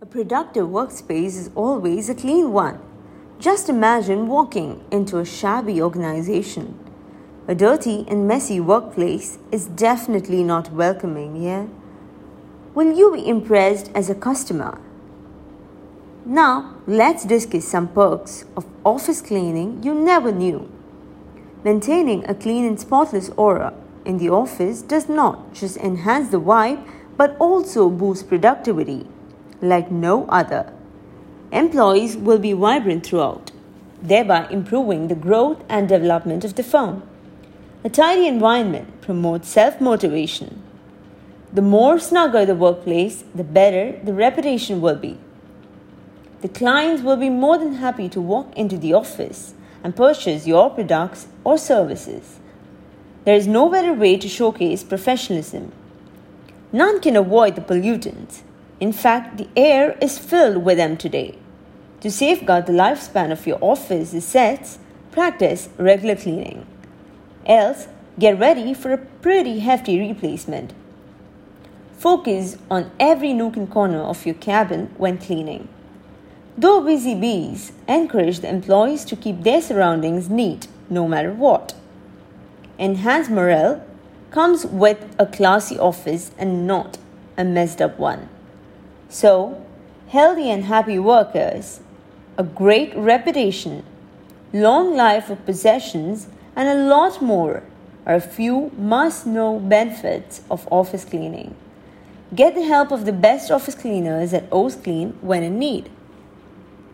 A productive workspace is always a clean one. Just imagine walking into a shabby organization. A dirty and messy workplace is definitely not welcoming, yeah? Will you be impressed as a customer? Now, let's discuss some perks of office cleaning you never knew. Maintaining a clean and spotless aura in the office does not just enhance the vibe but also boost productivity like no other. Employees will be vibrant throughout, thereby improving the growth and development of the firm. A tidy environment promotes self motivation. The more snugger the workplace, the better the reputation will be. The clients will be more than happy to walk into the office and purchase your products or services. There is no better way to showcase professionalism. None can avoid the pollutants, in fact, the air is filled with them today. To safeguard the lifespan of your office assets, practice regular cleaning. Else, get ready for a pretty hefty replacement. Focus on every nook and corner of your cabin when cleaning. Though busy bees encourage the employees to keep their surroundings neat no matter what. Enhanced morale comes with a classy office and not a messed up one. So, healthy and happy workers, a great reputation, long life of possessions, and a lot more are a few must know benefits of office cleaning. Get the help of the best office cleaners at O's Clean when in need.